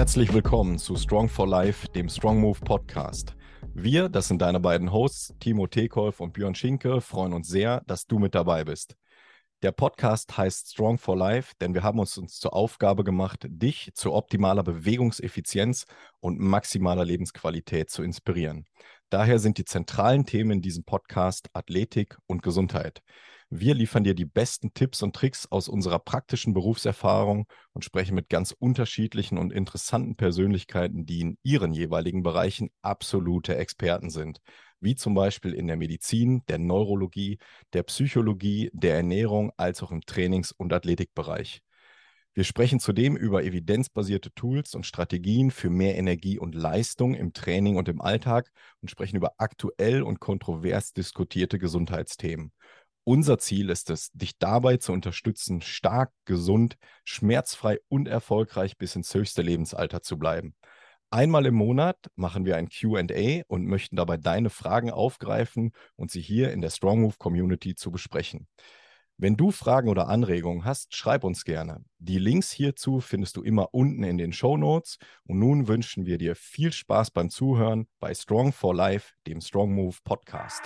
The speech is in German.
Herzlich willkommen zu Strong for Life, dem Strong Move Podcast. Wir, das sind deine beiden Hosts, Timo Tekolf und Björn Schinke, freuen uns sehr, dass du mit dabei bist. Der Podcast heißt Strong for Life, denn wir haben uns, uns zur Aufgabe gemacht, dich zu optimaler Bewegungseffizienz und maximaler Lebensqualität zu inspirieren. Daher sind die zentralen Themen in diesem Podcast Athletik und Gesundheit. Wir liefern dir die besten Tipps und Tricks aus unserer praktischen Berufserfahrung und sprechen mit ganz unterschiedlichen und interessanten Persönlichkeiten, die in ihren jeweiligen Bereichen absolute Experten sind wie zum Beispiel in der Medizin, der Neurologie, der Psychologie, der Ernährung, als auch im Trainings- und Athletikbereich. Wir sprechen zudem über evidenzbasierte Tools und Strategien für mehr Energie und Leistung im Training und im Alltag und sprechen über aktuell und kontrovers diskutierte Gesundheitsthemen. Unser Ziel ist es, dich dabei zu unterstützen, stark, gesund, schmerzfrei und erfolgreich bis ins höchste Lebensalter zu bleiben. Einmal im Monat machen wir ein QA und möchten dabei deine Fragen aufgreifen und sie hier in der Strong Move Community zu besprechen. Wenn du Fragen oder Anregungen hast, schreib uns gerne. Die Links hierzu findest du immer unten in den Show Notes. Und nun wünschen wir dir viel Spaß beim Zuhören bei Strong for Life, dem Strong Move Podcast.